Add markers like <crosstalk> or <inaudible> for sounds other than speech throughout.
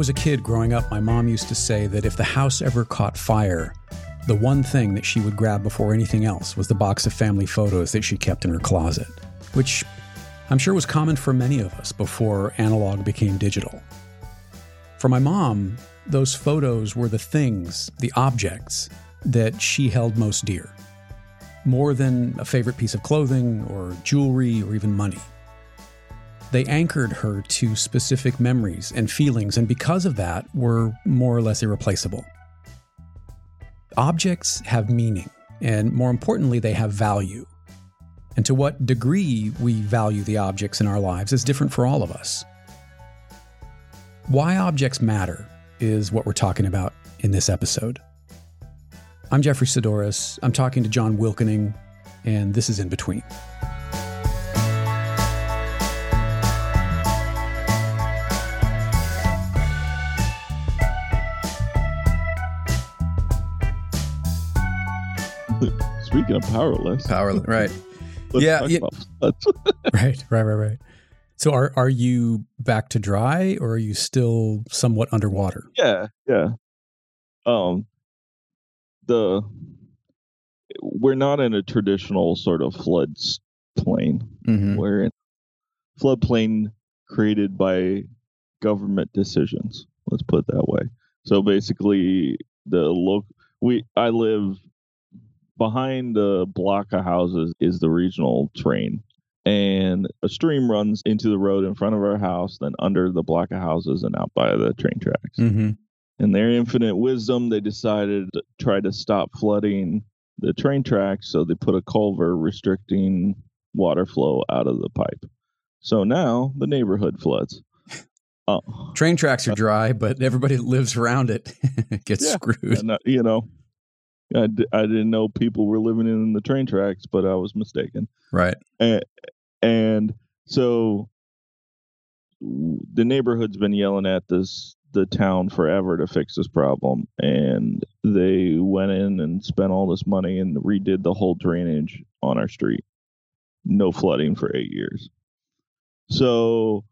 was a kid growing up, my mom used to say that if the house ever caught fire, the one thing that she would grab before anything else was the box of family photos that she kept in her closet, which I'm sure was common for many of us before analog became digital. For my mom, those photos were the things, the objects that she held most dear, more than a favorite piece of clothing or jewelry or even money. They anchored her to specific memories and feelings, and because of that, were more or less irreplaceable. Objects have meaning, and more importantly, they have value. And to what degree we value the objects in our lives is different for all of us. Why objects matter is what we're talking about in this episode. I'm Jeffrey Sidoris. I'm talking to John Wilkening, and this is In Between. <laughs> Speaking of powerless, Powerless, <laughs> right? Yeah, yeah. <laughs> right, right, right, right. So, are are you back to dry, or are you still somewhat underwater? yeah, yeah. Um, the we're not in a traditional sort of flood plain. Mm-hmm. We're in floodplain created by government decisions. Let's put it that way. So basically, the local we I live behind the block of houses is the regional train, and a stream runs into the road in front of our house, then under the block of houses and out by the train tracks. Mm-hmm. In their infinite wisdom, they decided to try to stop flooding the train tracks, so they put a culvert restricting water flow out of the pipe. So now the neighborhood floods. <laughs> Uh, Train tracks are dry, but everybody that <laughs> lives around <laughs> it gets Yeah. screwed. and, uh, you know, I, d- I didn't know people were living in the train tracks, but I was mistaken. Right. and, and so the neighborhood's been yelling at this the town forever to fix this problem and they went in and spent all this money and redid the whole drainage on our street no flooding for eight years so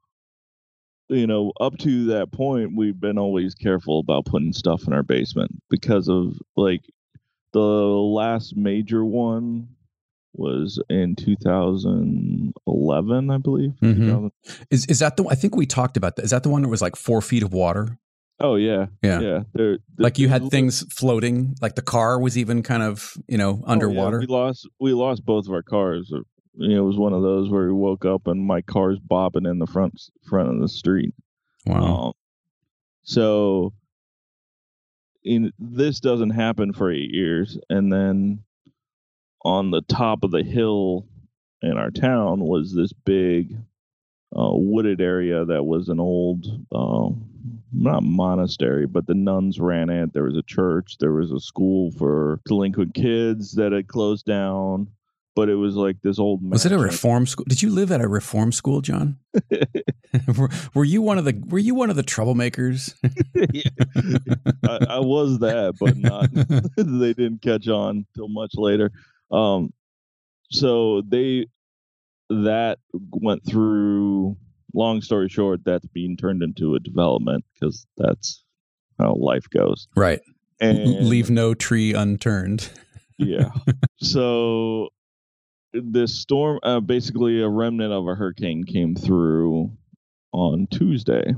you know up to that point we've been always careful about putting stuff in our basement because of like the last major one was in 2011, I believe. Mhm. Is is that the? I think we talked about that. Is that the one that was like four feet of water? Oh yeah, Yeah. yeah. There, Like you had things floating. Like the car was even kind of you know oh, yeah, underwater. we lost we lost both of our cars. You know, it was one of those where we woke up and my car's bobbing in the front front of the street. wow. Um, so in this doesn't happen for eight years, and then on the top of the hill in our town was this big uh, wooded area that was an old uh, not monastery, but the nuns ran it. There was a church, there was a school for delinquent kids that had closed down. But it was like this old. was it a reform school? Did you live at a reform school, John? <laughs> <laughs> were, were you one of the Were you one of the troublemakers? <laughs> I, I was that, but not. <laughs> they didn't catch on till much later. Um, so they that went through. Long story short, that's being turned into a development because that's how life goes. right. And Leave no tree unturned. yeah. So this storm, uh, basically a remnant of a hurricane, came through on Tuesday,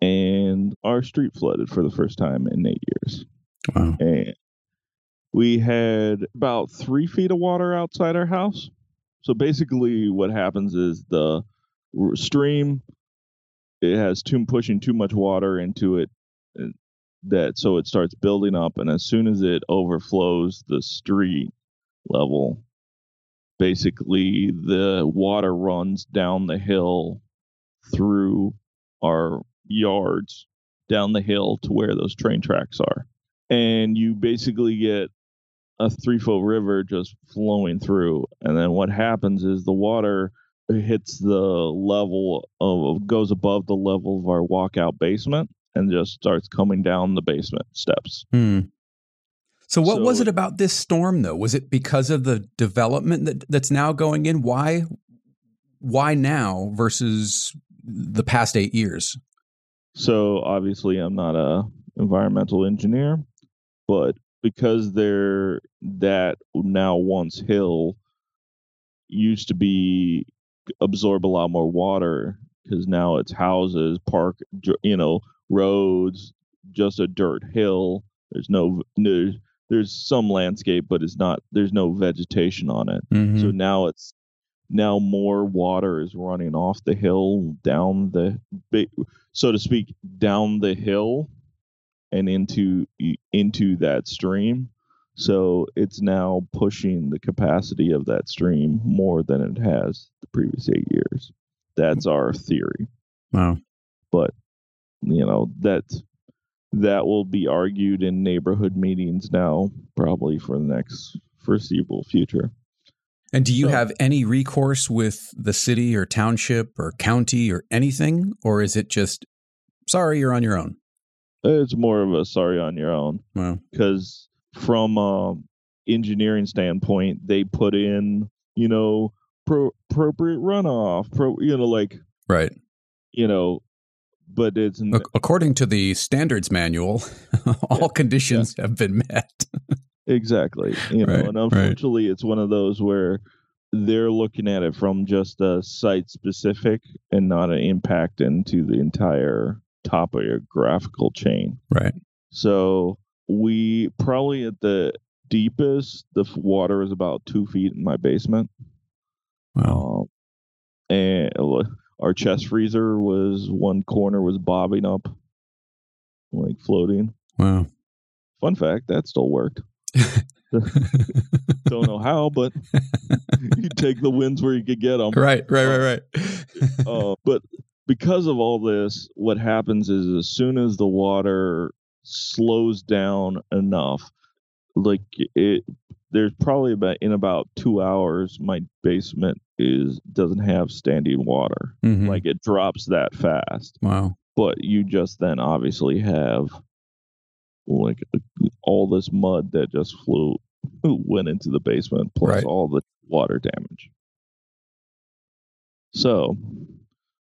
and our street flooded for the first time in eight years. Wow. and we had about three feet of water outside our house. So basically, what happens is the stream it has too pushing too much water into it, uh, that so it starts building up, and as soon as it overflows the street level, basically the water runs down the hill through our yards down the hill to where those train tracks are and you basically get a three foot river just flowing through. And then what happens is the water hits the level of goes above the level of our walkout basement and just starts coming down the basement steps. Hmm. So what was it about this storm though? Was it because of the development that that's now going in? Why why now versus the past 8 years? So obviously, I'm not a environmental engineer, but because they're that now once hill used to be absorb a lot more water because now it's houses, park, you know, roads, just a dirt hill. There's no there's, there's some landscape, but it's not. There's no vegetation on it. Mhm. So now it's now more water is running off the hill down the so to speak, down the hill and into into that stream. So it's now pushing the capacity of that stream more than it has the previous eight years. That's our theory. wow. But you know that that will be argued in neighborhood meetings now, probably for the next foreseeable future. And do you So- have any recourse with the city or township or county or anything? Or is it just, sorry, you're on your own? It's more of a sorry on your own. Wow. because from a engineering standpoint, they put in you know pro- appropriate runoff, pro you know like Right. you know, but it's According to the standards manual, <laughs> all Yeah, conditions have been met. <laughs> exactly you know, Right, and right. unfortunately, it's one of those where they're looking at it from just a site specific and not an impact into the entire topographical chain. Right. So we probably at the deepest, the water is about two feet in my basement. Wow. Um, and our chest freezer was one corner was bobbing up, like floating. Wow. Fun fact, that still worked. <laughs> Don't know how, but <laughs> you take the wins where you could get them. right, right, right, right. <laughs> uh, but because of all this, what happens is as soon as the water slows down enough, like it, there's probably about in about two hours, my basement is doesn't have standing water. Mhm. Like it drops that fast. wow. But you just then obviously have like all this mud that just flew went into the basement plus Right. all the water damage. So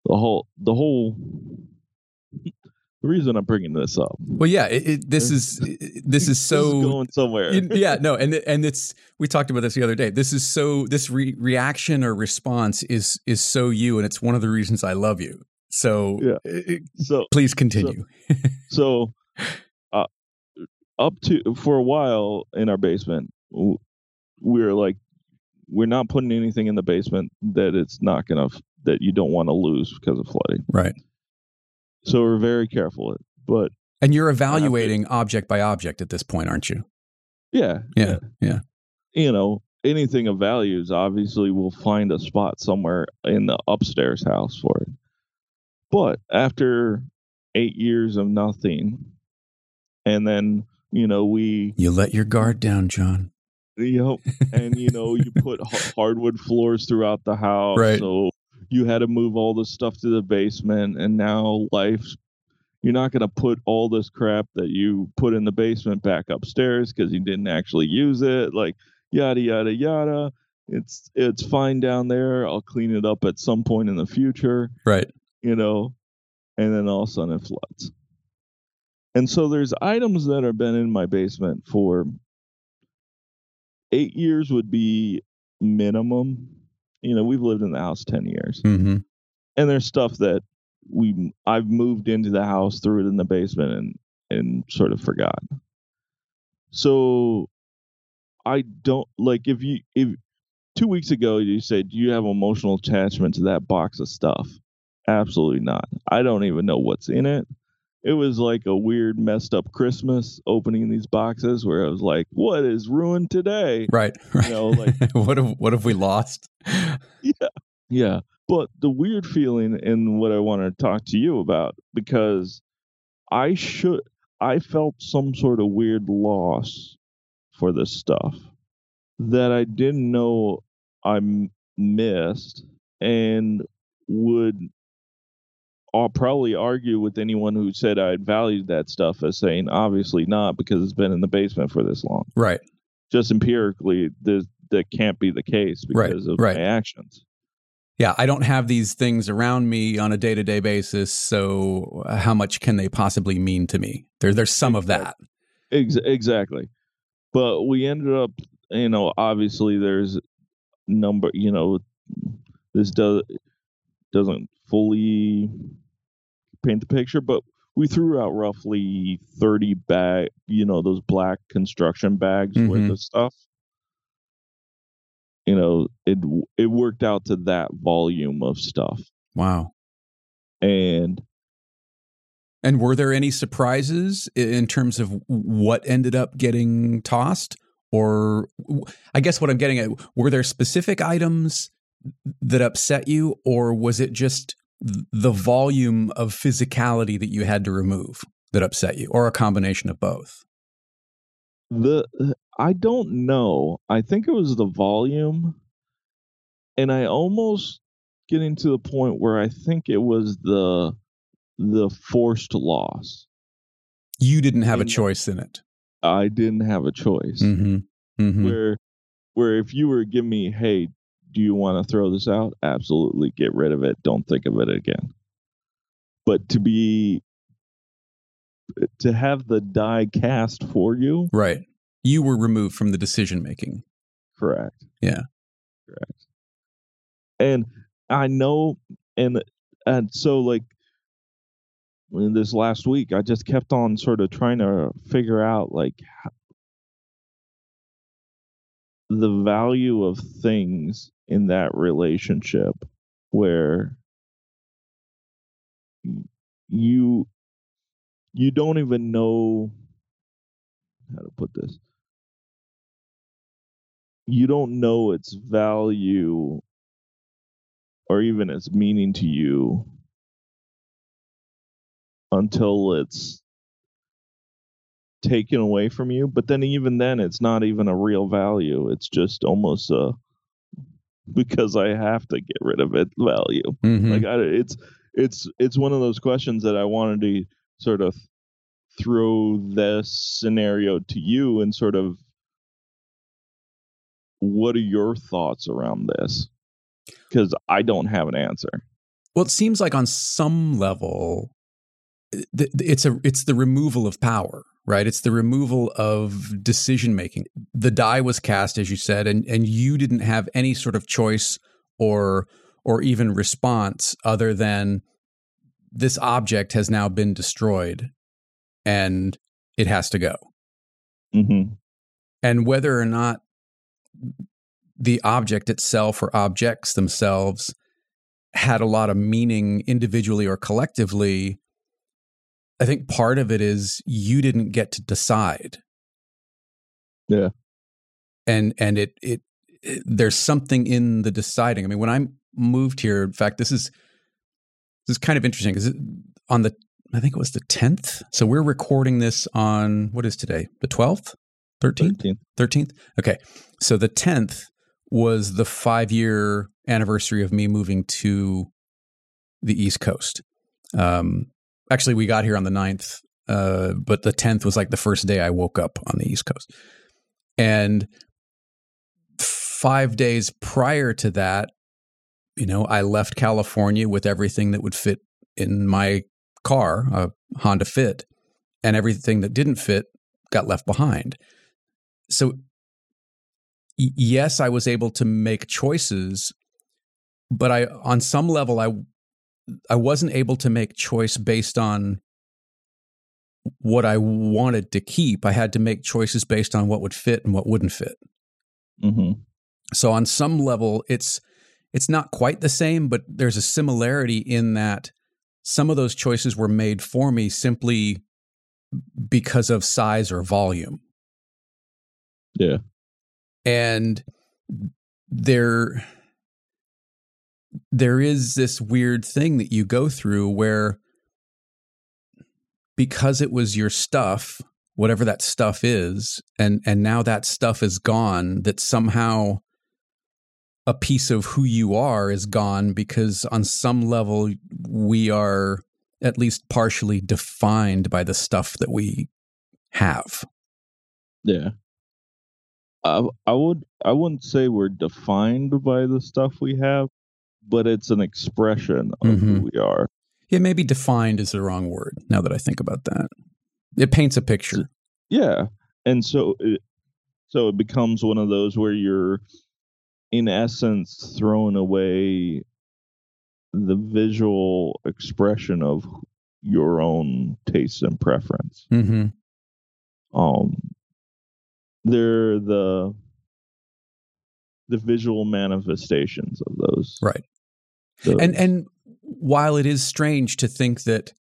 the whole the whole the reason I'm bringing this up Well, yeah. It, it, this <laughs> is this is so this is going somewhere. Yeah, <laughs> no, and and it's we talked about this the other day. This is so this re- reaction or response is is so you, and it's one of the reasons I love you. So Yeah. uh, so please continue. <laughs> so uh, up to for a while in our basement w- we're like we're not putting anything in the basement that it's not gonna that you don't want to lose because of flooding right, so we're very careful but and you're evaluating object by object at this point, aren't you? yeah Yeah, yeah. you know anything of values obviously we'll find a spot somewhere in the upstairs house for it but after eight years of nothing and then you know we You let your guard down, John. Yep. And you know, you <laughs> put hardwood floors throughout the house. Right. So you had to move all the stuff to the basement and now life's you're not going to put all this crap that you put in the basement back upstairs because you didn't actually use it like yada yada yada it's it's fine down there i'll clean it up at some point in the future Right. you know, and then all of a sudden it floods. And so there's items that have been in my basement for eight years would be minimum. You know, we've lived in the house ten years, hmm and there's stuff that we I've moved into the house, threw it in the basement, and and sort of forgot. So I don't like if you if two weeks ago you said do you have emotional attachment to that box of stuff. Absolutely not. I don't even know what's in it. It was like a weird, messed up Christmas opening these boxes where I was like, "What is ruined today?" Right. Right. You know, like <laughs> what have what have we lost? Yeah. Yeah. But the weird feeling and what I want to talk to you about because I should I felt some sort of weird loss for this stuff that I didn't know i missed and would I'll probably argue with anyone who said I'd valued that stuff as saying obviously not because it's been in the basement for this long. Right. Just empirically, this that can't be the case Right, because of right. my actions. Yeah, I don't have these things around me on a day to day basis. So, uh, how much can they possibly mean to me? There, there's some of that. Ex- exactly. But we ended up, you know, obviously there's number, you know, this does doesn't fully paint the picture, but we threw out roughly 30 bag, you know, those black construction bags Mhm. worth of stuff. You know, it it worked out to that volume of stuff. Wow. And And were there any surprises in terms of what ended up getting tossed? Or I guess what I'm getting at, were there specific items that upset you, or was it just the volume of physicality that you had to remove that upset you, or a combination of both? the I don't know. I think it was the volume, and I almost getting to the point where I think it was the the forced loss. You didn't have a choice in it. I didn't have a choice. Mm-hmm. Mm-hmm. Where where if you were giving me, hey, do you want to throw this out? Absolutely, get rid of it. Don't think of it again. But to be to have the die cast for you, Right. You were removed from the decision making. Correct. Yeah. Correct. And I know, and and so like in this last week, I just kept on sort of trying to figure out like the value of things in that relationship where you you don't even know how to put this. You don't know its value or even its meaning to you until it's taken away from you but then even then it's not even a real value. It's just almost a <laughs> because i have to get rid of it value. Mm-hmm. like I, it's it's it's one of those questions that i wanted to sort of throw this scenario to you and sort of what are your thoughts around this? Because i don't have an answer. Well, it seems like on some level, it's a it's the removal of power, right? It's the removal of decision making. The die was cast, as you said, and and you didn't have any sort of choice or or even response other than this object has now been destroyed, and it has to go. mm-hmm. and whether or not the object itself or objects themselves had a lot of meaning individually or collectively i think part of it is you didn't get to decide. Yeah. and and it it, it there's something in the deciding. I mean when i moved here in fact this is this is kind of interesting because on the i think it was the 10th so we're recording this on what is today? The 12th 13th 13th 13th okay. So the 10th was the five year anniversary of me moving to the east coast. Um actually we got here on the 9th uh but the 10th was like the first day i woke up on the east coast. And five days prior to that you know i left california with everything that would fit in my car a honda fit and everything that didn't fit got left behind. So yes i was able to make choices but i on some level i i wasn't able to make choice based on what i wanted to keep. I had to make choices based on what would fit and what wouldn't fit. Mm-hmm. so on some level it's it's not quite the same but there's a similarity in that some of those choices were made for me simply because of size or volume. Yeah. And there there is this weird thing that you go through where because it was your stuff whatever that stuff is and and now that stuff is gone that somehow a piece of who you are is gone because on some level we are at least partially defined by the stuff that we have. Yeah. I, I would i wouldn't say we're defined by the stuff we have but it's an expression of Mhm. who we are. Yeah, maybe defined is the wrong word now that I think about that. It paints a picture. Yeah, and so it, so it becomes one of those where you're, in essence, throwing away the visual expression of your own tastes and preference. Mm-hmm. Um, they're the the visual manifestations of those. Right. Those- And and while it is strange to think that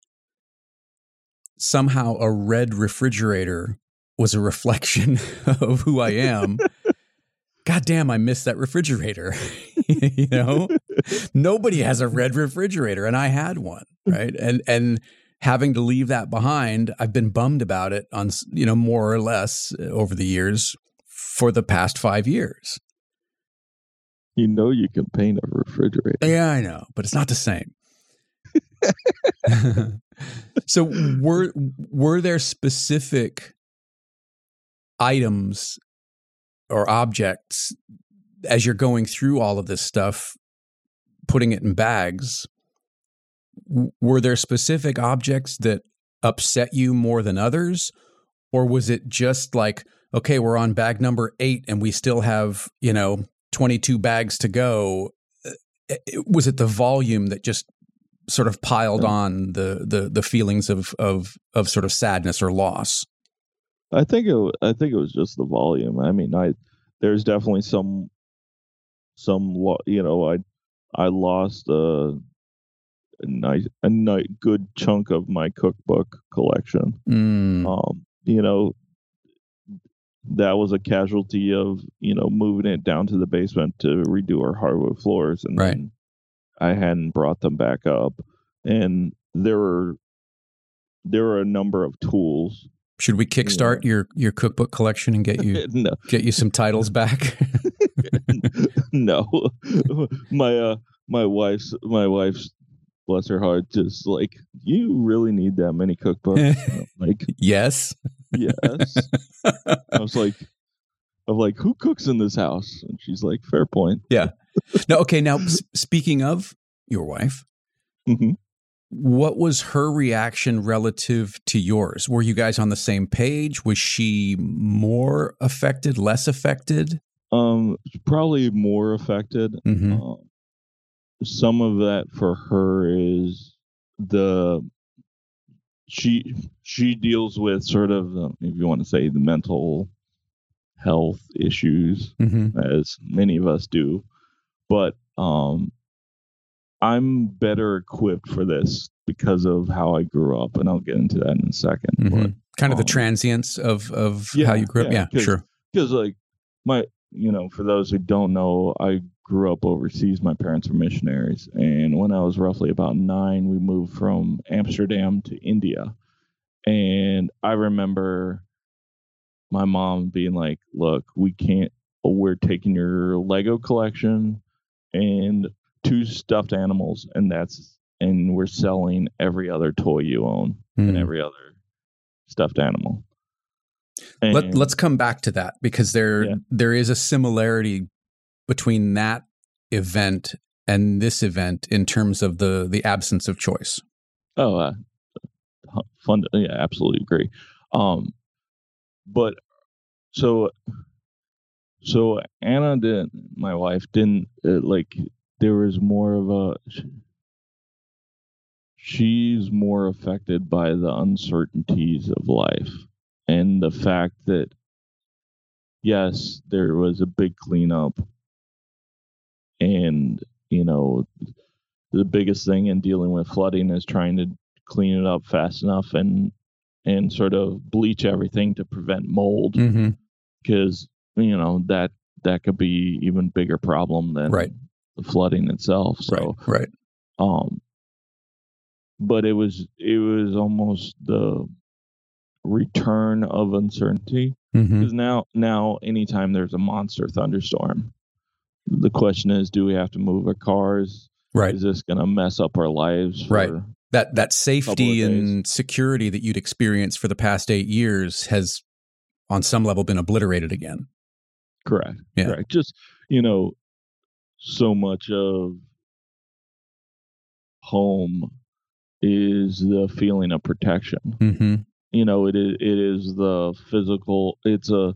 somehow a red refrigerator was a reflection <laughs> of who I am, God damn, I miss that refrigerator. <laughs> you know? Nobody has a red refrigerator and I had one, right? And and having to leave that behind, I've been bummed about it on, you know, more or less uh, over the years for the past 5 years. You know you can paint a refrigerator. Yeah, I know, but it's not the same. <laughs> so were were there specific items or objects as you're going through all of this stuff putting it in bags were there specific objects that upset you more than others or was it just like okay we're on bag number 8 and we still have you know 22 bags to go Uh, was it the volume that just sort of piled on the the the feelings of of of sort of sadness or loss I think it. I think it was just the volume. I mean, I there's definitely some some lo- you know I I lost a, a nice a nice good chunk of my cookbook collection. Mm, Um, you know, that was a casualty of you know moving it down to the basement to redo our hardwood floors, and Right. I hadn't brought them back up, and there were there were a number of tools. should we kickstart your your cookbook collection and get you <laughs> no, get you some titles back <laughs> no, <laughs> my uh, my wife's my wife's bless her heart, just like you really need that many cookbooks. <laughs> Like yes yes, I was like, I'm like, who cooks in this house? And she's like, fair point. Yeah. No okay now s- speaking of your wife Mhm. what was her reaction relative to yours were you guys on the same page was she more affected less affected Um, probably more affected. hmm Um, some of that for her is the she she deals with sort of uh, if you want to say the mental health issues hmm as many of us do. But um i'm better equipped for this because of how i grew up and i'll get into that in a 2nd hmm but kind of the um, transience of of yeah, how you grew up? yeah, yeah sure. because like my you know for those who don't know i grew up overseas my parents were missionaries and when i was roughly about nine we moved from amsterdam to india and i remember my mom being like look we can't we're taking your lego collection and two stuffed animals and that's and we're selling every other toy you own and Mm. every other stuffed animal Let, And- let's come back to that because there Yeah. there is a similarity between that event and this event in terms of the the absence of choice. Oh, uh, fun. Yeah, absolutely agree. Um, but so, so Anna didn't. My wife didn't uh, like. There was more of a. She's more affected by the uncertainties of life and the fact that, yes, there was a big cleanup, and you know, the biggest thing in dealing with flooding is trying to clean it up fast enough and and sort of bleach everything to prevent mold Mm-hmm. because you know that that could be even bigger problem than Right. the flooding itself so right, right. um but it was it was almost the return of uncertainty Mm-hmm. because now now anytime there's a monster thunderstorm the question is do we have to move our cars Right. is this going to mess up our lives Right. That that safety and security that you'd experienced for the past eight years has, on some level, been obliterated again. Correct. Yeah. Correct. Just you know, so much of home is the feeling of protection. Mm-hmm. You know, it is it is the physical. It's a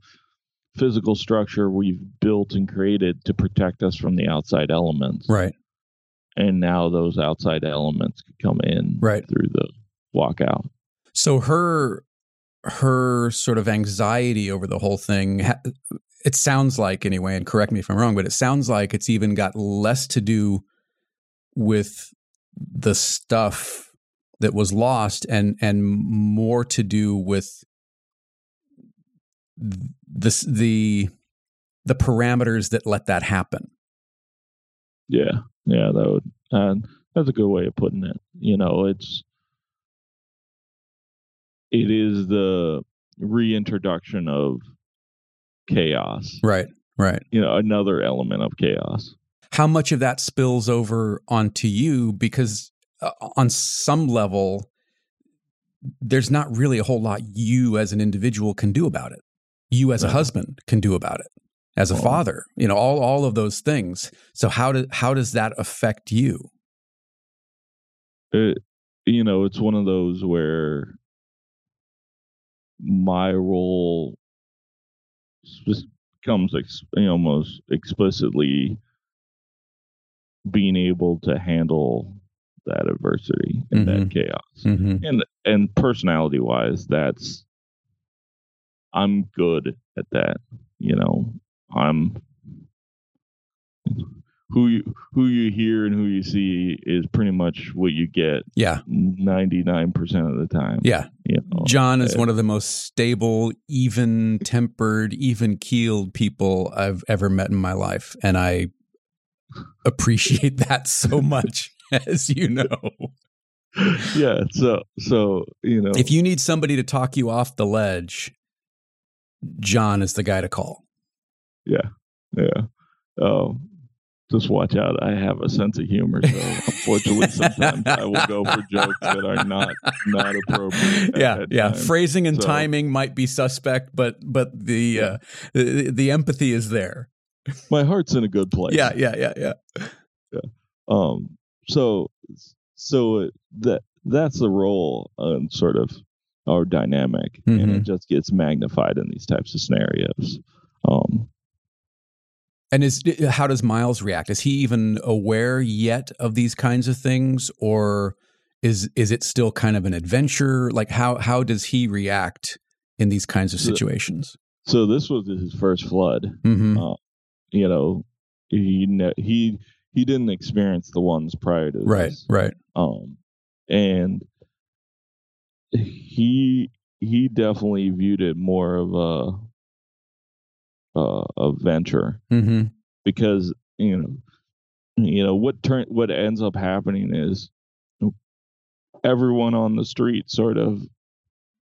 physical structure we've built and created to protect us from the outside elements. Right. And now those outside elements could come in Right. through the walkout. So her her sort of anxiety over the whole thing it sounds like anyway and correct me if I'm wrong but it sounds like it's even got less to do with the stuff that was lost and and more to do with this the the parameters that let that happen. Yeah, yeah, that would. And that's a good way of putting it. You know, it's it is the reintroduction of chaos. Right. Right. You know, another element of chaos. how much of that spills over onto you because uh, on some level there's not really a whole lot you as an individual can do about it you as a husband can do about it as a Well- father you know all all of those things. So how do how does that affect you? It, you know, it's one of those where my role just comes ex- almost explicitly being able to handle that adversity and that chaos. mm-hmm. And and personality wise, that's I'm good at that. You know, I'm who you who you hear and who you see is pretty much what you get yeah 99% of the time. yeah You know? john is one of the most stable even tempered even keeled people i've ever met in my life and i appreciate <laughs> that so much <laughs> as you know yeah, so so, you know, if you need somebody to talk you off the ledge, John is the guy to call. yeah. Yeah. Um just watch out. I have a sense of humor, so unfortunately <laughs> sometimes I will go for jokes that are not not appropriate. yeah, yeah. time. Phrasing and So- timing might be suspect, but but the Yeah. uh, the, the empathy is there. My heart's in a good place. Yeah, yeah, yeah, yeah. yeah. um so so that that's the role and sort of our dynamic and Mhm. it just gets magnified in these types of scenarios um And is how does Miles react? Is he even aware yet of these kinds of things, or is is it still kind of an adventure? Like how how does he react in these kinds of situations? so this was his first flood hmm uh, you know he ne- he he didn't experience the ones prior to Right, right. um and he he definitely viewed it more of a uh, a venture hmm because you know you know what turn what ends up happening is everyone on the street sort of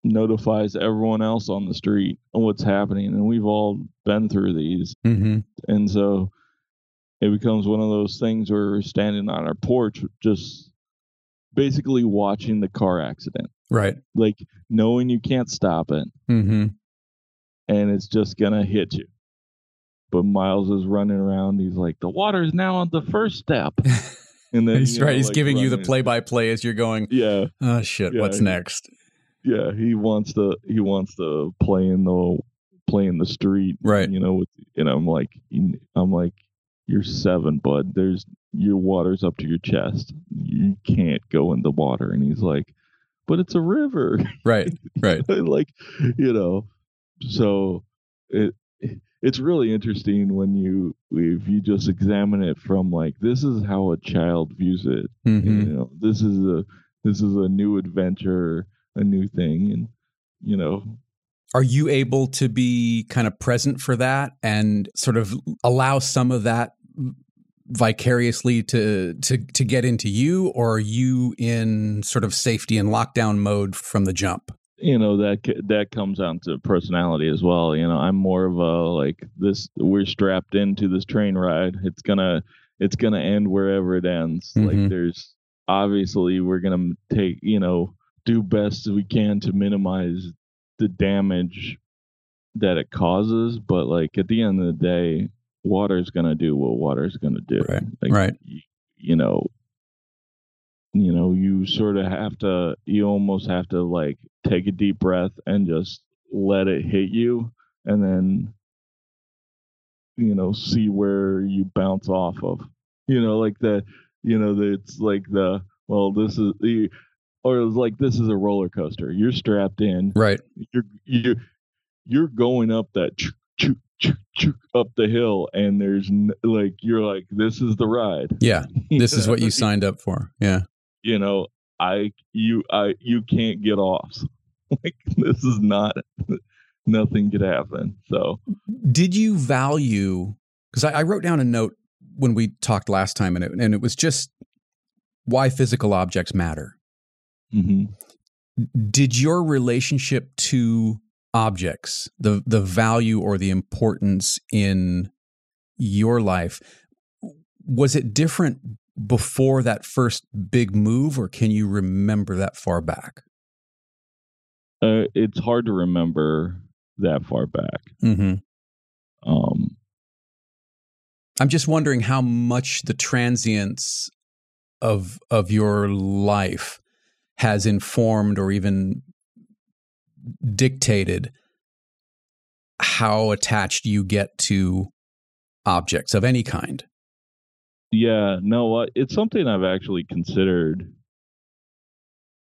notifies everyone else on the street on what's happening and we've all been through these. Hmm and so it becomes one of those things where we're standing on our porch just basically watching the car accident Right. like knowing you can't stop it hmm and it's just gonna hit you. But Miles is running around. He's like, the water's now on the first step, <laughs> and then He's you know, right. He's like, giving you the play by play as you're going. Yeah, Oh shit! Yeah, what's he- next? yeah. He wants to. He wants to play in the play in the street, Right. You know, with, and I'm like, I'm like, you're seven, bud. There's your water's up to your chest. You can't go in the water. And he's like, but it's a river. Right. <laughs> Right. like you know so it it's really interesting when you if you just examine it from like this is how a child views it hmm you know this is a this is a new adventure a new thing and you know Are you able to be kind of present for that and sort of allow some of that vicariously to to to get into you, or are you in sort of safety and lockdown mode from the jump? you know that that comes down to personality as well you know i'm more of a like this we're strapped into this train ride it's gonna it's gonna end wherever it ends Mhm. like there's obviously we're gonna take you know do best we can to minimize the damage that it causes but like at the end of the day water's gonna do what water's gonna do Right, like, right. y- you know you know, you sort of have to, you almost have to like take a deep breath and just let it hit you and then, you know, see where you bounce off of. You know, like the, you know, the, it's like the, well, this is the, or it was like this is a roller coaster. You're strapped in. Right. You're you you're going up that choo, choo, <laughs> up the hill, and there's n- like you're like this is the ride. Yeah. <laughs> This is what you signed up for. Yeah. You know, I you I you can't get off. <laughs> like this is not nothing could happen. So Did you value? Because I, I wrote down a note when we talked last time, and it, and it was just why physical objects matter. mhm. Did your relationship to objects, the the value or the importance in your life, was it different before that first big move, or can you remember that far back? uh, it's hard to remember that far back. Mm-hmm. Um, I'm just wondering how much the transience of of your life has informed or even dictated how attached you get to objects of any kind. yeah, no, it's something I've actually considered.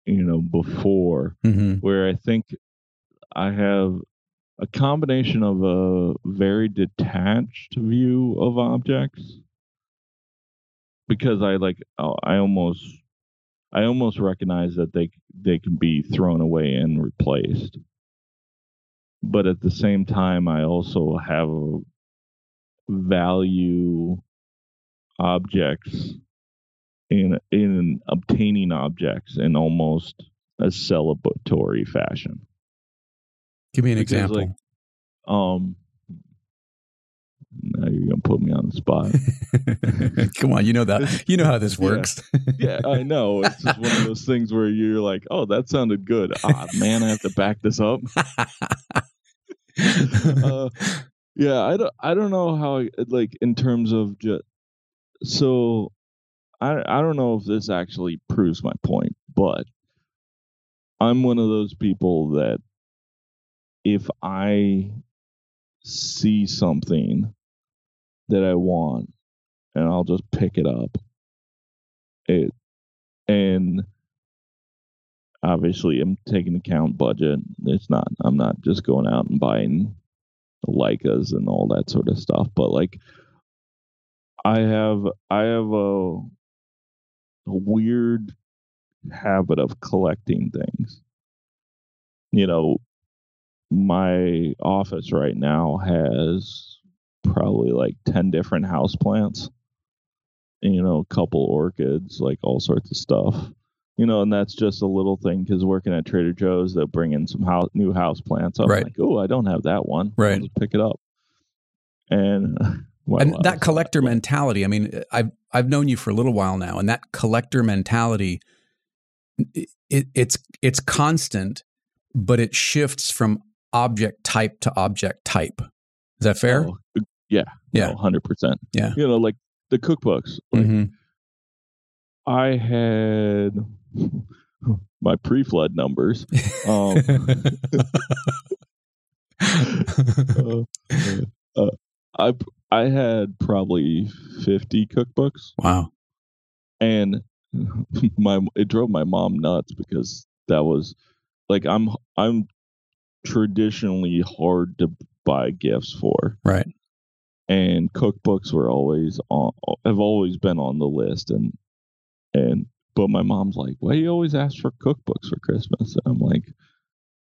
You know, before Mm-hmm. where I think I have a combination of a very detached view of objects because I like I almost I almost recognize that they they can be thrown away and replaced. But at the same time I also have value objects in in obtaining objects in almost a celebratory fashion. Give me an Because, example. like, Um, now you're gonna put me on the spot. <laughs> Come on, you know that. You know how this <laughs> works. <laughs> yeah, I know. It's just one of those things where you're like, "Oh, that sounded good." Ah, man, I have to back this up. uh, yeah, I don't. I don't know how. Like in terms of just so, I I don't know if this actually proves my point, but I'm one of those people that if I see something that I want and I'll just pick it up. It and obviously I'm taking account budget. It's not I'm not just going out and buying Leicas and all that sort of stuff, but like I have I have a, a weird habit of collecting things. You know, my office right now has probably like 10 different house plants you know a couple orchids like all sorts of stuff you know and that's just a little thing because working at trader joe's they'll bring in some house, new house plants i'm Right. like oh i don't have that one I'll Right. pick it up and <laughs> well, and that collector well, mentality. I mean, I've I've known you for a little while now, and that collector mentality, it, it, it's it's constant, but it shifts from object type to object type. Is that fair? oh, yeah Yeah. no, 100% Yeah. you know like the cookbooks like Mhm. i had <laughs> my pre-flood numbers um <laughs> <laughs> uh, uh, I I had probably fifty cookbooks, wow. and my it drove my mom nuts because that was like I'm I'm traditionally hard to buy gifts for, Right. And cookbooks were always on have always been on the list, and and but my mom's like, why do you always ask for cookbooks for Christmas? And I'm like,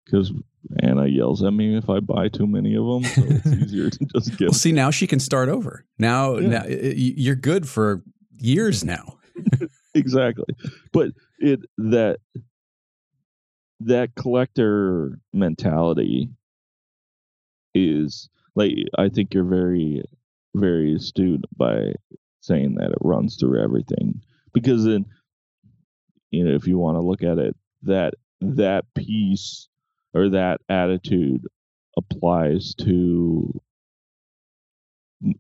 because Anna yells at me if I buy too many of them, so it's <laughs> easier to just give Well, see, now she can start over. Now, Yeah. now you're good for years <laughs> now. <laughs> exactly but it that that collector mentality is like i think you're very very astute by saying that it runs through everything because then you know if you want to look at it that that piece or that attitude applies to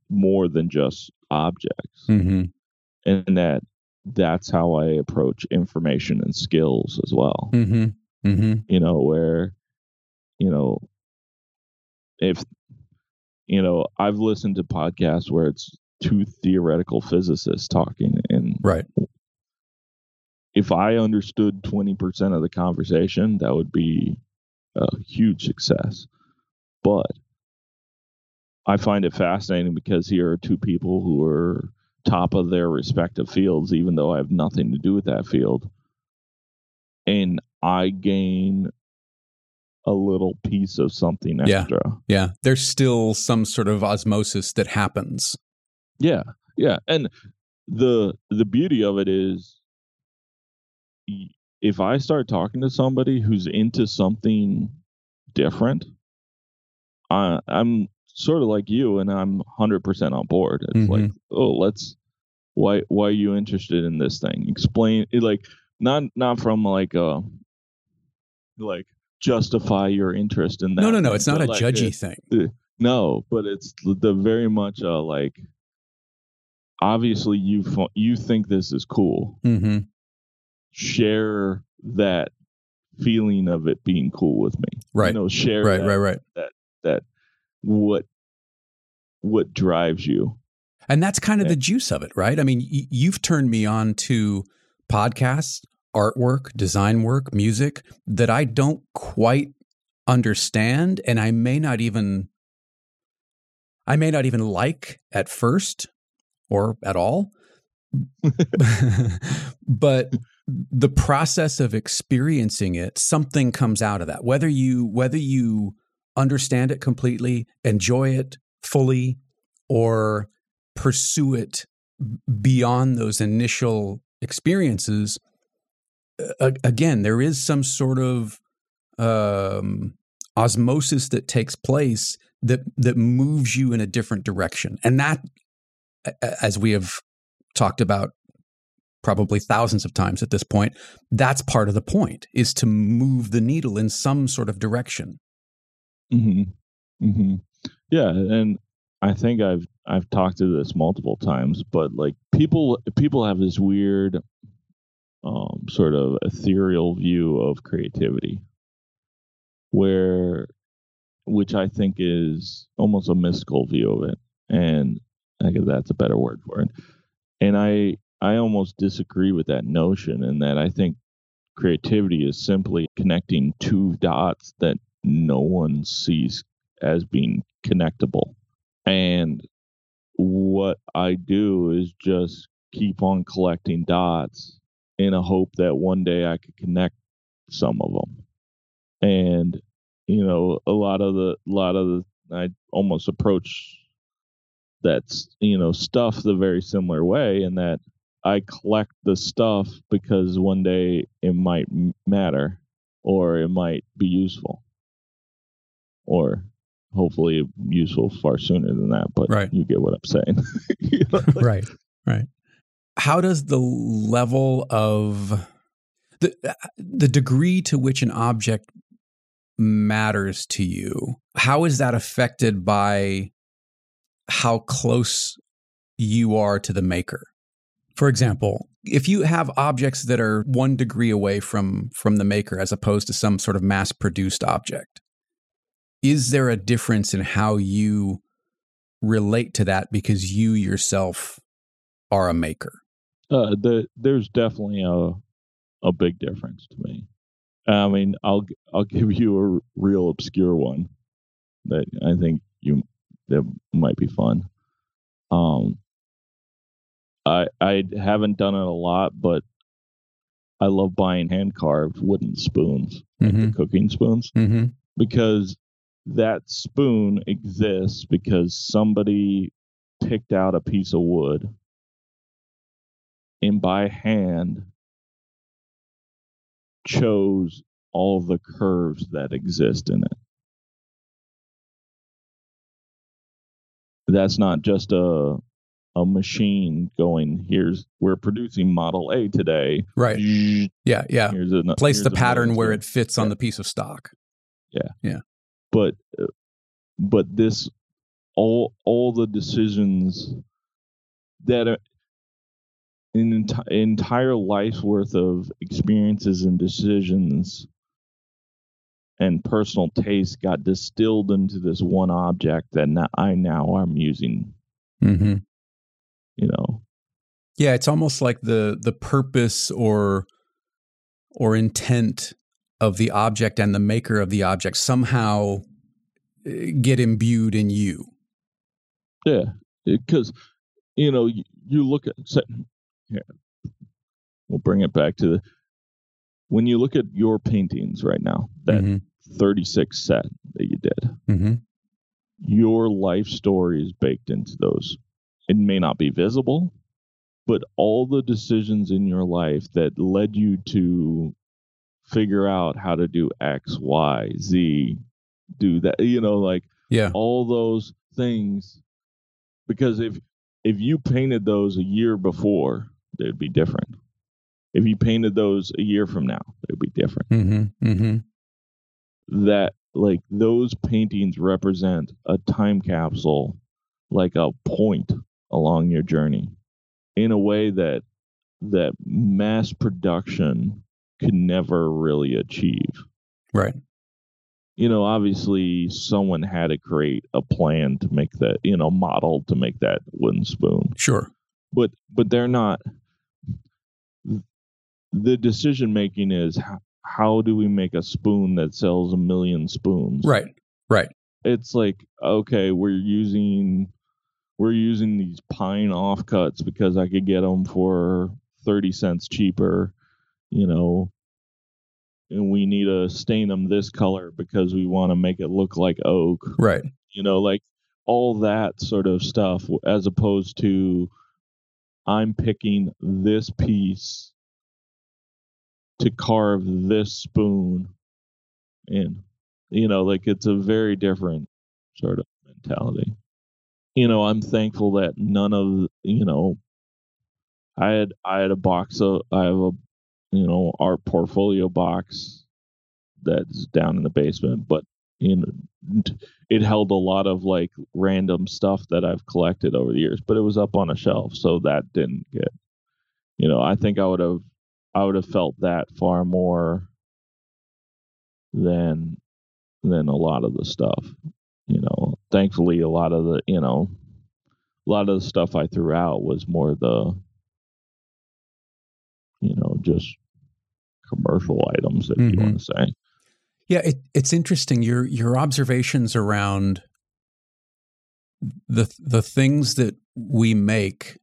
more than just objects Mm-hmm. and that that's how I approach information and skills as well. Mm-hmm. Mm-hmm. You know, where, you know, if, you know, I've listened to podcasts where it's two theoretical physicists talking, and Right. if I understood 20% of the conversation, that would be a huge success. But I find it fascinating because here are two people who are top of their respective fields, even though I have nothing to do with that field. And I gain a little piece of something Yeah. extra. Yeah. There's still some sort of osmosis that happens. Yeah, yeah, and the the beauty of it is, if I start talking to somebody who's into something different, I, I'm sort of like you, and I'm hundred percent on board. It's like, oh, let's why why are you interested in this thing? Explain it, like not not from like uh like justify your interest in that. no, no, no. It's not but a like, judgy uh, thing. no, but it's the very much uh like obviously you you think this is cool. Mm-hmm. Share that feeling of it being cool with me. Right. You know, share Right, that, right, right. that that what what drives you. And that's kind of Yeah. the juice of it, right? I mean, y- you've turned me on to podcasts, artwork, design work, music that I don't quite understand and I may not even I may not even like at first or at all. <laughs> but the process of experiencing it, something comes out of that. Whether you whether you understand it completely, enjoy it fully, or pursue it beyond those initial experiences again there is some sort of um, osmosis that takes place that that moves you in a different direction. And that as we have talked about probably thousands of times at this point that's part of the point is to move the needle in some sort of direction. Hmm hmm Yeah, and I think I've I've talked to this multiple times, but like people people have this weird um sort of ethereal view of creativity where which I think is almost a mystical view of it. And I guess that's a better word for it. And I I almost disagree with that notion in that I think creativity is simply connecting two dots that no one sees as being connectable. And what I do is just keep on collecting dots in a hope that one day I could connect some of them. And you know, a lot of the a lot of the I almost approach that's you know stuff the very similar way in that I collect the stuff because one day it might m- matter or it might be useful or hopefully useful far sooner than that but Right. you get what i'm saying <laughs> You know, <laughs> like- right right how does the level of the uh, the degree to which an object matters to you how is that affected by how close you are to the maker for example if you have objects that are 1 degree away from from the maker as opposed to some sort of mass produced object is there a difference in how you relate to that because you yourself are a maker. Uh, the, there's definitely a a big difference to me. I mean, I'll I'll <laughs> give you a r- real obscure one that I think you that might be fun. Um, I I haven't done it a lot, but I love buying hand carved wooden spoons, like the cooking spoons, Mm-hmm. because that spoon exists because somebody picked out a piece of wood and by hand chose all the curves that exist in it. That's not just a a machine going here's we're producing model A today. Right. Yeah. Yeah. a, Place the pattern where it fits on the piece of stock. Yeah yeah but uh, but this all all the decisions that are an enti- entire life's worth of experiences and decisions and personal taste got distilled into this one object that now, I now am using. Mm-hmm. You know, Yeah, it's almost like the the purpose or or intent of the object and the maker of the object somehow uh, get imbued in you. yeah, because you know you, you look at here, we'll bring it back to the when you look at your paintings right now, that Mhm. 36 set that you did, Mhm. your life story is baked into those. It may not be visible, but all the decisions in your life that led you to figure out how to do X, Y, Z, do that, you know, like Yeah. all those things. Because if if you painted those a year before, they'd be different. If you painted those a year from now, they'd be different Mm-hmm. Mm-hmm. that like those paintings represent a time capsule like a point along your journey in a way that that mass production could never really achieve Right. you know obviously someone had to create a plan to make that you know model to make that wooden spoon Sure. but but they're not the decision making is how, how do we make a spoon that sells a million spoons Right. Right. it's like okay we're using we're using these pine offcuts because i could get them for 30 cents cheaper you know and we need to stain them this color because we want to make it look like oak Right. you know like all that sort of stuff as opposed to i'm picking this piece to carve this spoon in. You know like it's a very different sort of mentality. You know i'm thankful that none of you know i had i had a box of i have a you know art portfolio box that's down in the basement but you know it held a lot of like random stuff that i've collected over the years but it was up on a shelf so that didn't get you know i think i would have i would have felt that far more than than a lot of the stuff you know thankfully a lot of the you know a lot of the stuff i threw out was more the you know just commercial items if Mhm. you want to say Yeah, it, it's interesting your your observations around the the things that we make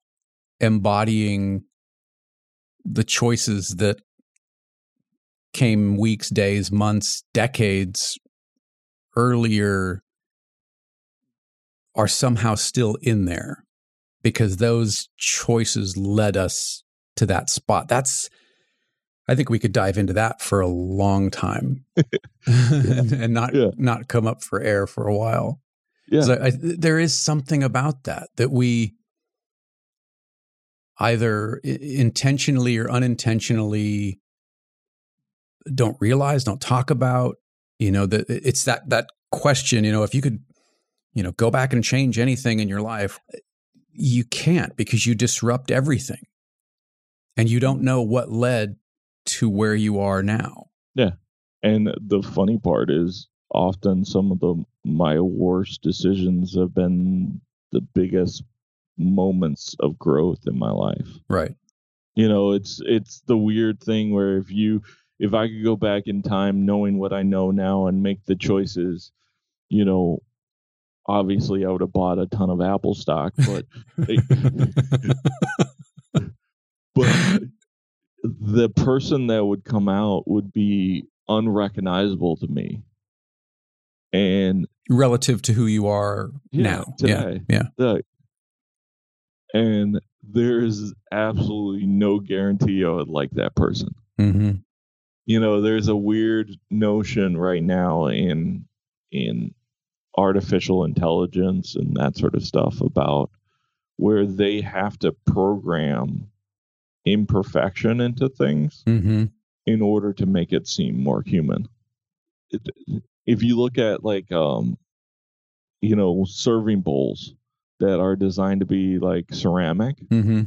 embodying the choices that came weeks, days, months, decades earlier are somehow still in there because those choices led us to that spot. That's I think we could dive into that for a long time and, <laughs> <laughs> and not Yeah. not come up for air for a while. yeah I, there is something about that that we either intentionally or unintentionally don't realize, don't talk about. You know, that it's that that question. You know, if you could, you know, go back and change anything in your life, eh, you can't because you disrupt everything, and you don't know what led to where you are now. Yeah, and the funny part is often some of the my worst decisions have been the biggest moments of growth in my life. Right. You know, it's it's the weird thing where if you if I could go back in time knowing what I know now and make the choices, you know, obviously I would have bought a ton of Apple stock, but <laughs> but the person that would come out would be unrecognizable to me. And Relative to who you are Yeah, now. today. Yeah. Yeah. And there's absolutely no guarantee I would like that person. Mm-hmm. You know, there's a weird notion right now in in artificial intelligence and that sort of stuff about where they have to program imperfection into things Mm-hmm. in order to make it seem more human. It, if you look at like um you know serving bowls that are designed to be like ceramic, Mm-hmm.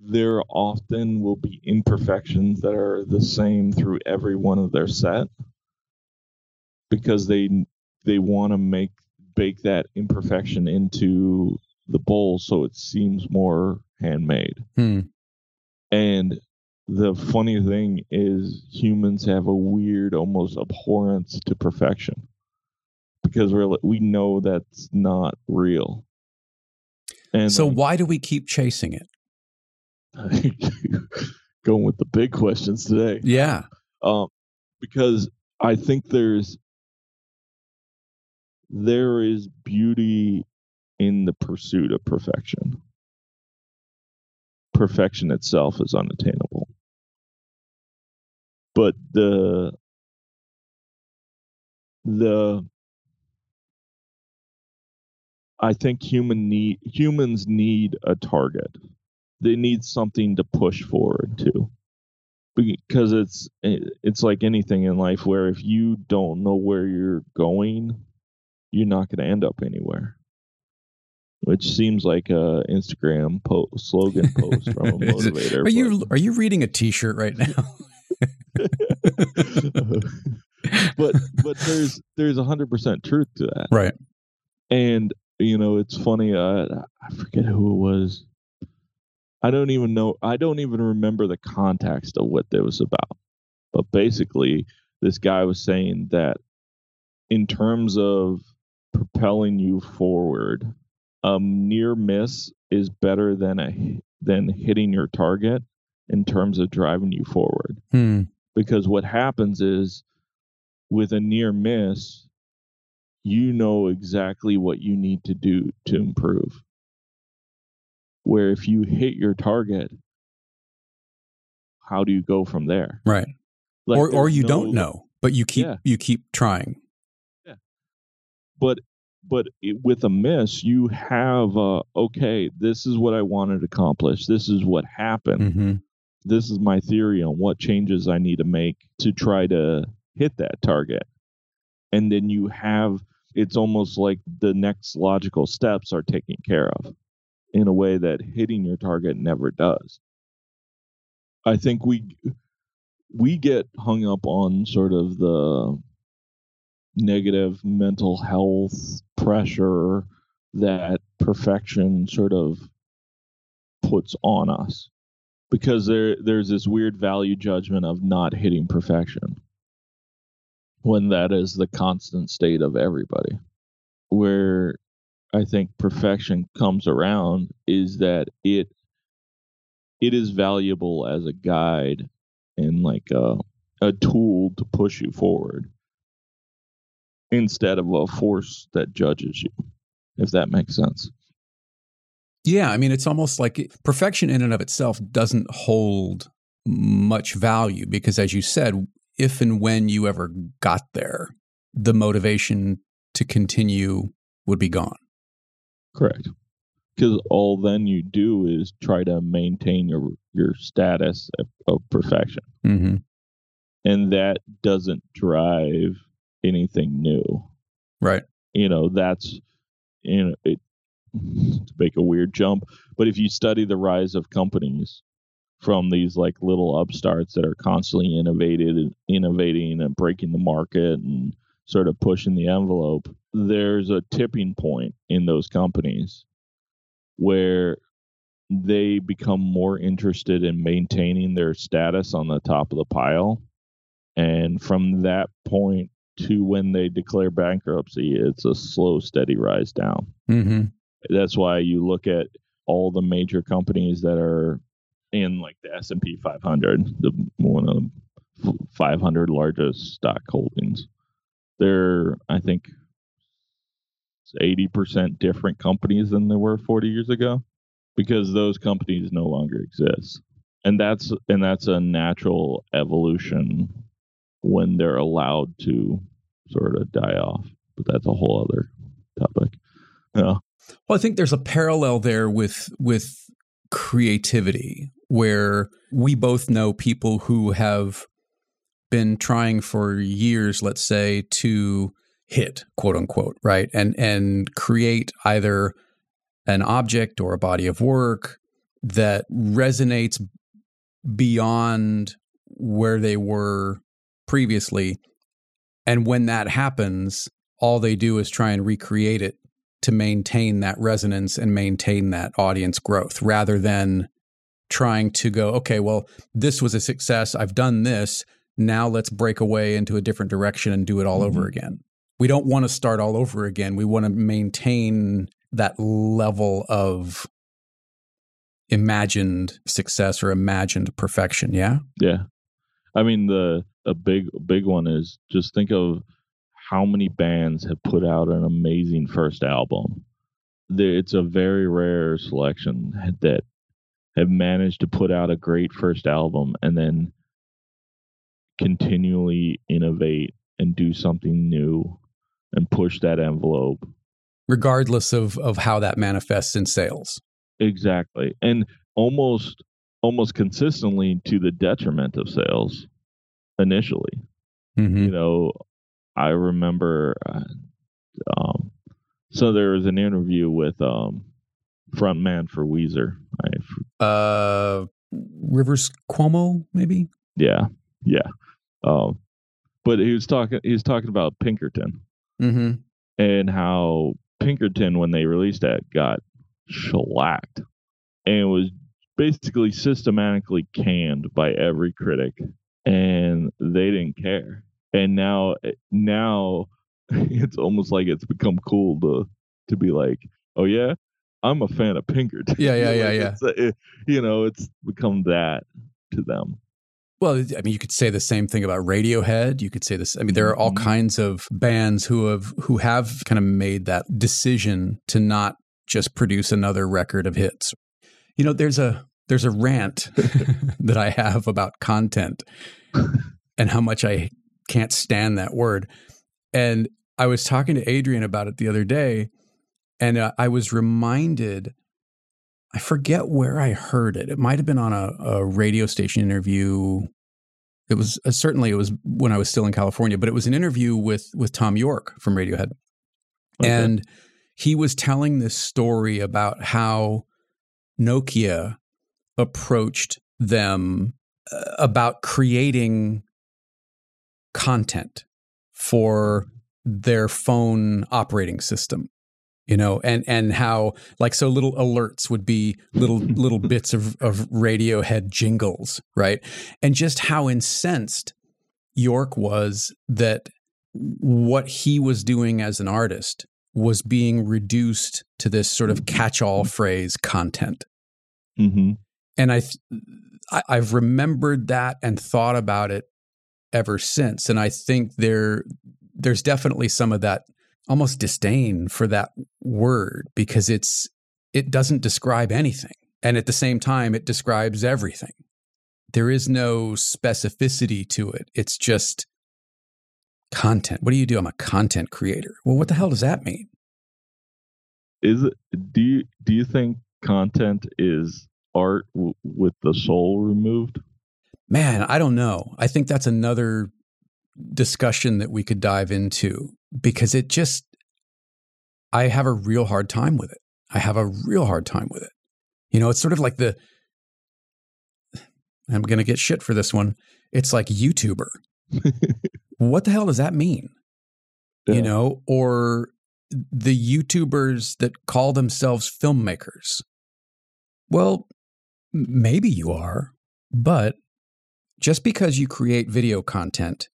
there often will be imperfections that are the same through every one of their set because they they want to make bake that imperfection into the bowl so it seems more handmade. Hmm. And the funny thing is humans have a weird almost abhorrence to perfection because we're we know that's not real. And so like, why do we keep chasing it? <laughs> going with the big questions today. Yeah. Um, because I think there's there is beauty in the pursuit of perfection. Perfection itself is unattainable. But the the I think human need humans need a target. They need something to push forward to. Because it's it's like anything in life where if you don't know where you're going, you're not going to end up anywhere. Which seems like a Instagram post slogan post from a <laughs> motivator. are you are you reading a T-shirt right now? <laughs> but but there's there's a hundred percent truth to that, right? And you know, it's funny. Uh, I forget who it was. I don't even know. I don't even remember the context of what it was about. But basically, this guy was saying that in terms of propelling you forward, a near miss is better than a than hitting your target in terms of driving you forward. Hmm. Because what happens is with a near miss, you know exactly what you need to do to improve. Where if you hit your target, how do you go from there? Right. Like or or you no, don't know, but you keep yeah. you keep trying. Yeah. But but it, with a miss, you have uh, okay, this is what I wanted to accomplish. This is what happened. Mm-hmm. This is my theory on what changes I need to make to try to hit that target. And then you have it's almost like the next logical steps are taken care of in a way that hitting your target never does. I think we we get hung up on sort of the negative mental health pressure that perfection sort of puts on us because there there's this weird value judgment of not hitting perfection when that is the constant state of everybody. Where I think perfection comes around is that it it is valuable as a guide and like a a tool to push you forward instead of a force that judges you if that makes sense yeah i mean it's almost like perfection in and of itself doesn't hold much value because as you said if and when you ever got there, the motivation to continue would be gone. Correct. Because all then you do is try to maintain your your status of, of perfection, mm-hmm. and that doesn't drive anything new. Right. You know that's you know it to make a weird jump, but if you study the rise of companies, from these like little upstarts that are constantly innovated and innovating and breaking the market and sort of pushing the envelope there's a tipping point in those companies where they become more interested in maintaining their status on the top of the pile and from that point to when they declare bankruptcy it's a slow steady rise down mm-hmm. that's why you look at all the major companies that are in like the S and P 500, the one of the 500 largest stock holdings. They're, I think, 80% different companies than they were 40 years ago because those companies no longer exist. And that's and that's a natural evolution when they're allowed to sort of die off. But that's a whole other topic. Yeah. Well, I think there's a parallel there with with creativity where we both know people who have been trying for years, let's say, to hit, quote unquote, right? And and create either an object or a body of work that resonates beyond where they were previously. And when that happens, all they do is try and recreate it to maintain that resonance and maintain that audience growth rather than trying to go, okay, well, this was a success. I've done this. Now let's break away into a different direction and do it all mm-hmm. over again. We don't want to start all over again. We want to maintain that level of imagined success or imagined perfection. Yeah. Yeah. I mean, the a big big one is just think of how many bands have put out an amazing first album. It's a very rare selection that have managed to put out a great first album and then continually innovate and do something new and push that envelope. Regardless of of how that manifests in sales. Exactly. And almost almost consistently to the detriment of sales initially. Mm-hmm. you know i remember uh, um, so there was an interview with um frontman for weezer. I, uh rivers cuomo maybe? Yeah yeah. Um but he was talking he was talking about pinkerton. Mm-hmm. and how pinkerton when they released that got shellacked. And was basically systematically canned by every critic. And they didn't care. And now now <laughs> it's almost like it's become cool to to be like oh yeah i'm a fan of pinkerton <laughs> yeah yeah yeah yeah it, you know it's become that to them well, I mean, you could say the same thing about Radiohead. You could say this. I mean, there are all mm-hmm. kinds of bands who have who have kind of made that decision to not just produce another record of hits. You know, there's a there's a rant <laughs> that I have about content and how much I can't stand that word. And I was talking to Adrian about it the other day, and uh, I was reminded I forget where I heard it. It might have been on a, a radio station interview. It was uh, certainly it was when I was still in California, but it was an interview with with Thom Yorke from Radiohead, okay. and he was telling this story about how Nokia approached them uh, about creating content for their phone operating system you know and and how like so little alerts would be little little <laughs> bits of of radiohead jingles right? And just how incensed Yorke was that what he was doing as an artist was being reduced to this sort of catch-all phrase content. Mm-hmm. and I, I i've remembered that and thought about it ever since. And i think there there's definitely some of that almost disdain for that word because it's it doesn't describe anything. And at the same time it describes everything. There is no specificity to it. It's just content. What do you do? I'm a content creator. Well what the hell does that mean? Is it do you do you think content is art w- with the soul removed? Man i don't know. I think that's another discussion that we could dive into because it just, I have a real hard time with it. I have a real hard time with it. You know, it's sort of like the, <sighs> I'm going to get shit for this one. It's like YouTuber. <laughs> what the hell does that mean? Yeah. You know, or the YouTubers that call themselves filmmakers. Well, maybe you are, but just because you create video content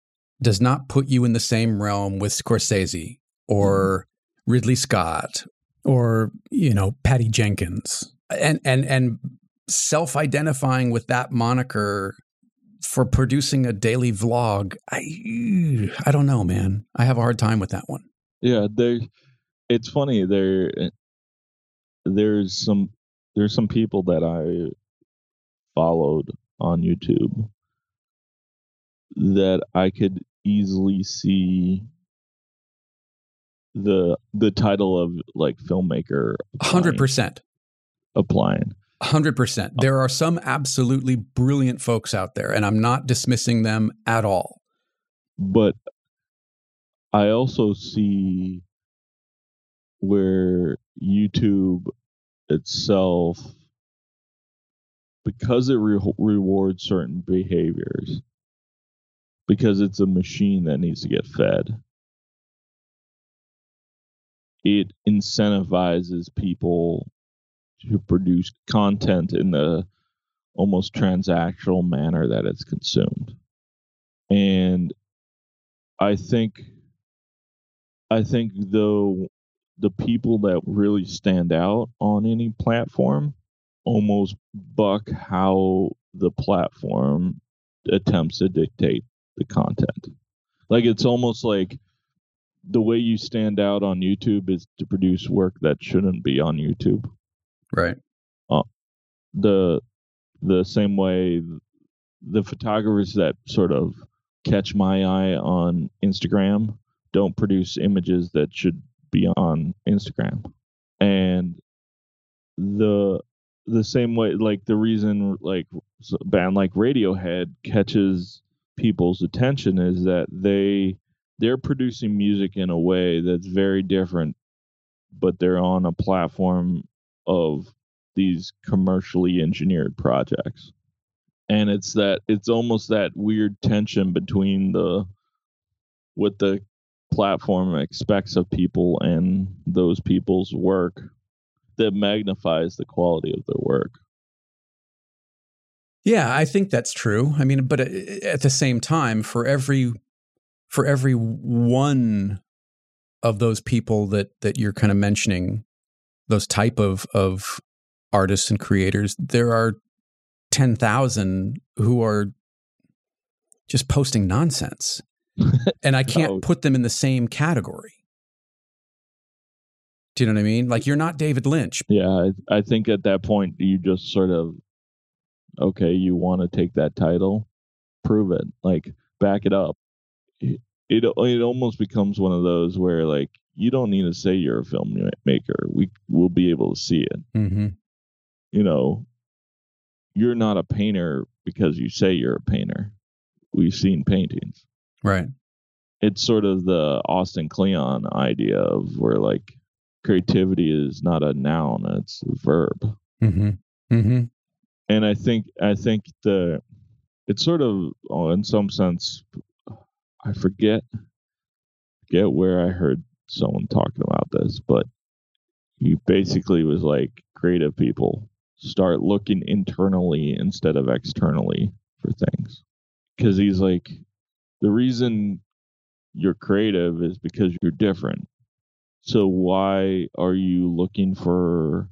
does not put you in the same realm with Scorsese or mm-hmm. Ridley Scott or you know Patty Jenkins. And and and self-identifying with that moniker for producing a daily vlog I I don't know man. I have a hard time with that one. Yeah there it's funny there there's some there's some people that I followed on YouTube that I could easily see the the title of like filmmaker hundred percent applying. Hundred percent. Oh. There are some absolutely brilliant folks out there, and I'm not dismissing them at all. But I also see where YouTube itself because it re- rewards certain behaviors because it's a machine that needs to get fed. It incentivizes people to produce content in the almost transactional manner that it's consumed. And i think i think though the people that really stand out on any platform almost buck how the platform attempts to dictate the content. Like it's almost like the way you stand out on YouTube is to produce work that shouldn't be on YouTube. Right. Uh, the the same way the photographers that sort of catch my eye on Instagram don't produce images that should be on Instagram. And the the same way like the reason like a band like Radiohead catches people's attention is that they they're producing music in a way that's very different but they're on a platform of these commercially engineered projects and it's that it's almost that weird tension between the what the platform expects of people and those people's work that magnifies the quality of their work. Yeah, I think that's true. I mean, but uh, at the same time, for every for every one of those people that that you're kind of mentioning, those type of of artists and creators, there are ten thousand who are just posting nonsense, <laughs> and I can't oh. put them in the same category. Do you know what I mean? Like you're not David Lynch. Yeah, I, I think at that point you just sort of okay, you want to take that title, prove it, like back it up. It, it almost becomes one of those where like you don't need to say you're a filmmaker. We will be able to see it. Mm-hmm. You know, you're not a painter because you say you're a painter. We've seen paintings. Right. It's sort of the Austin Kleon idea of where like creativity is not a noun; it's a verb. Mm-hmm. Mm-hmm. And I think I think the it's sort of oh, in some sense I forget forget where I heard someone talking about this, but he basically was like creative people start looking internally instead of externally for things. Because he's like the reason you're creative is because you're different. So why are you looking for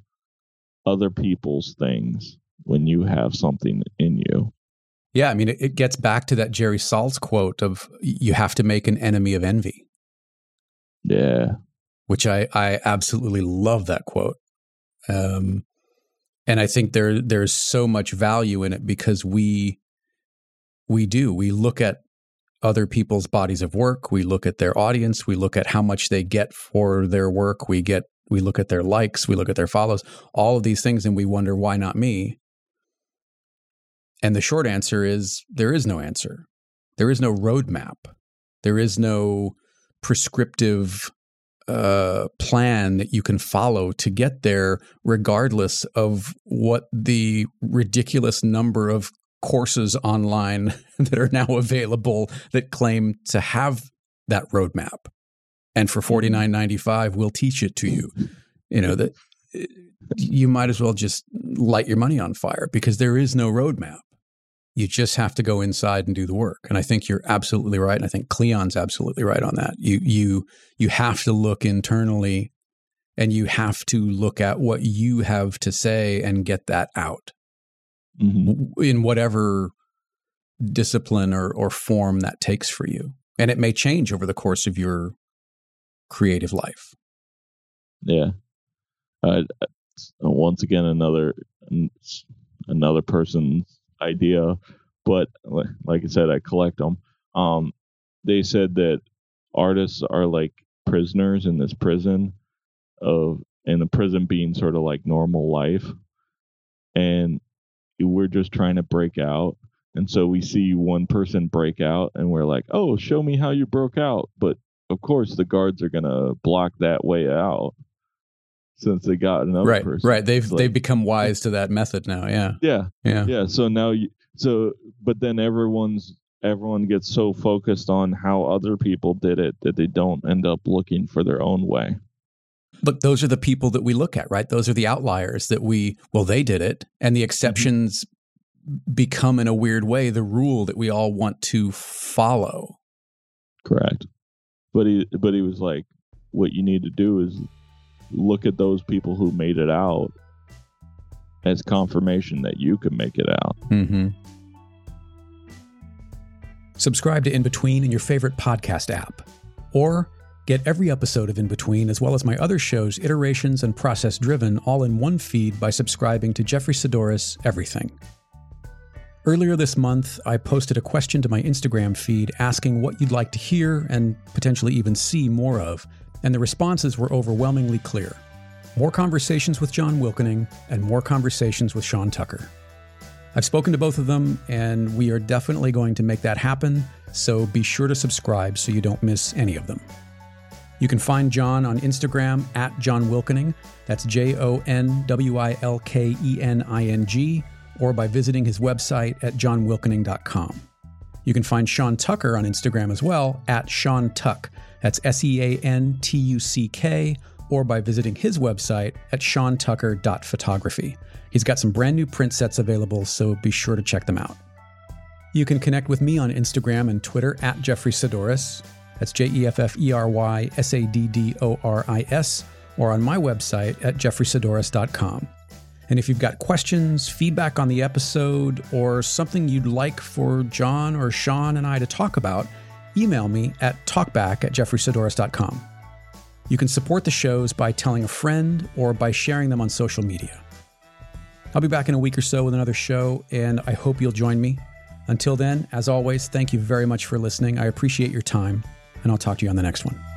other people's things when you have something in you? Yeah, I mean, it, it gets back to that Jerry Saltz quote of "You have to make an enemy of envy." Yeah, which I I absolutely love that quote, um, and I think there there's so much value in it because we we do we look at other people's bodies of work. We look at their audience. We look at how much they get for their work. We get we look at their likes. We look at their follows. All of these things, and we wonder why not me. And the short answer is there is no answer. There is no roadmap. There is no prescriptive uh, plan that you can follow to get there, regardless of what the ridiculous number of courses online <laughs> that are now available that claim to have that roadmap. And for forty nine ninety five, we'll teach it to you. You know that you might as well just light your money on fire because there is no roadmap. You just have to go inside and do the work. And I think you're absolutely right. And I think Kleon's absolutely right on that. You you you have to look internally and you have to look at what you have to say and get that out mm-hmm. in whatever discipline or, or form that takes for you. And it may change over the course of your creative life. Yeah. Uh, once again, another another person's idea, but like I said, I collect them. Um, they said that artists are like prisoners in this prison of, and the prison being sort of like normal life, and we're just trying to break out. And so we see one person break out and we're like, oh, show me how you broke out. But of course, the guards are going to block that way out. Since they got another right, person. right. They've like- they've become wise to that method now. Yeah, Yeah, yeah, yeah. So now you so but then everyone's everyone gets so focused on how other people did it that they don't end up looking for their own way. Look, those are the people that we look at, right? Those are the outliers that we. Well, they did it, and the mm-hmm. exceptions become, in a weird way, the rule that we all want to follow. Correct. But he but he was like, what you need to do is look at those people who made it out as confirmation that you can make it out. Mm-hmm. Subscribe to In Between in your favorite podcast app, or get every episode of In Between as well as my other shows, Iterations and Process Driven, all in one feed by subscribing to Jeffery Saddoris Everything. Earlier this month, I posted a question to my Instagram feed asking what you'd like to hear and potentially even see more of, and the responses were overwhelmingly clear. More conversations with John Wilkening and more conversations with Sean Tucker. I've spoken to both of them, and we are definitely going to make that happen, so be sure to subscribe so you don't miss any of them. You can find John on Instagram at John Wilkening, that's J O N W I L K E N I N G, or by visiting his website at johnwilkening.com. You can find Sean Tucker on Instagram as well at Sean Tuck, that's S E A N T U C K, or by visiting his website at seantucker.photography. He's got some brand new print sets available, so be sure to check them out. You can connect with me on Instagram and Twitter at Jeffery Saddoris. That's J E F F E R Y S A D D O R I S, or on my website at jefferysaddoris.com. And if you've got questions, feedback on the episode, or something you'd like for John or Sean and I to talk about, email me at talkback at jefferysaddoris.com. You can support the shows by telling a friend or by sharing them on social media. I'll be back in a week or so with another show, and I hope you'll join me. Until then, as always, thank you very much for listening. I appreciate your time, and I'll talk to you on the next one.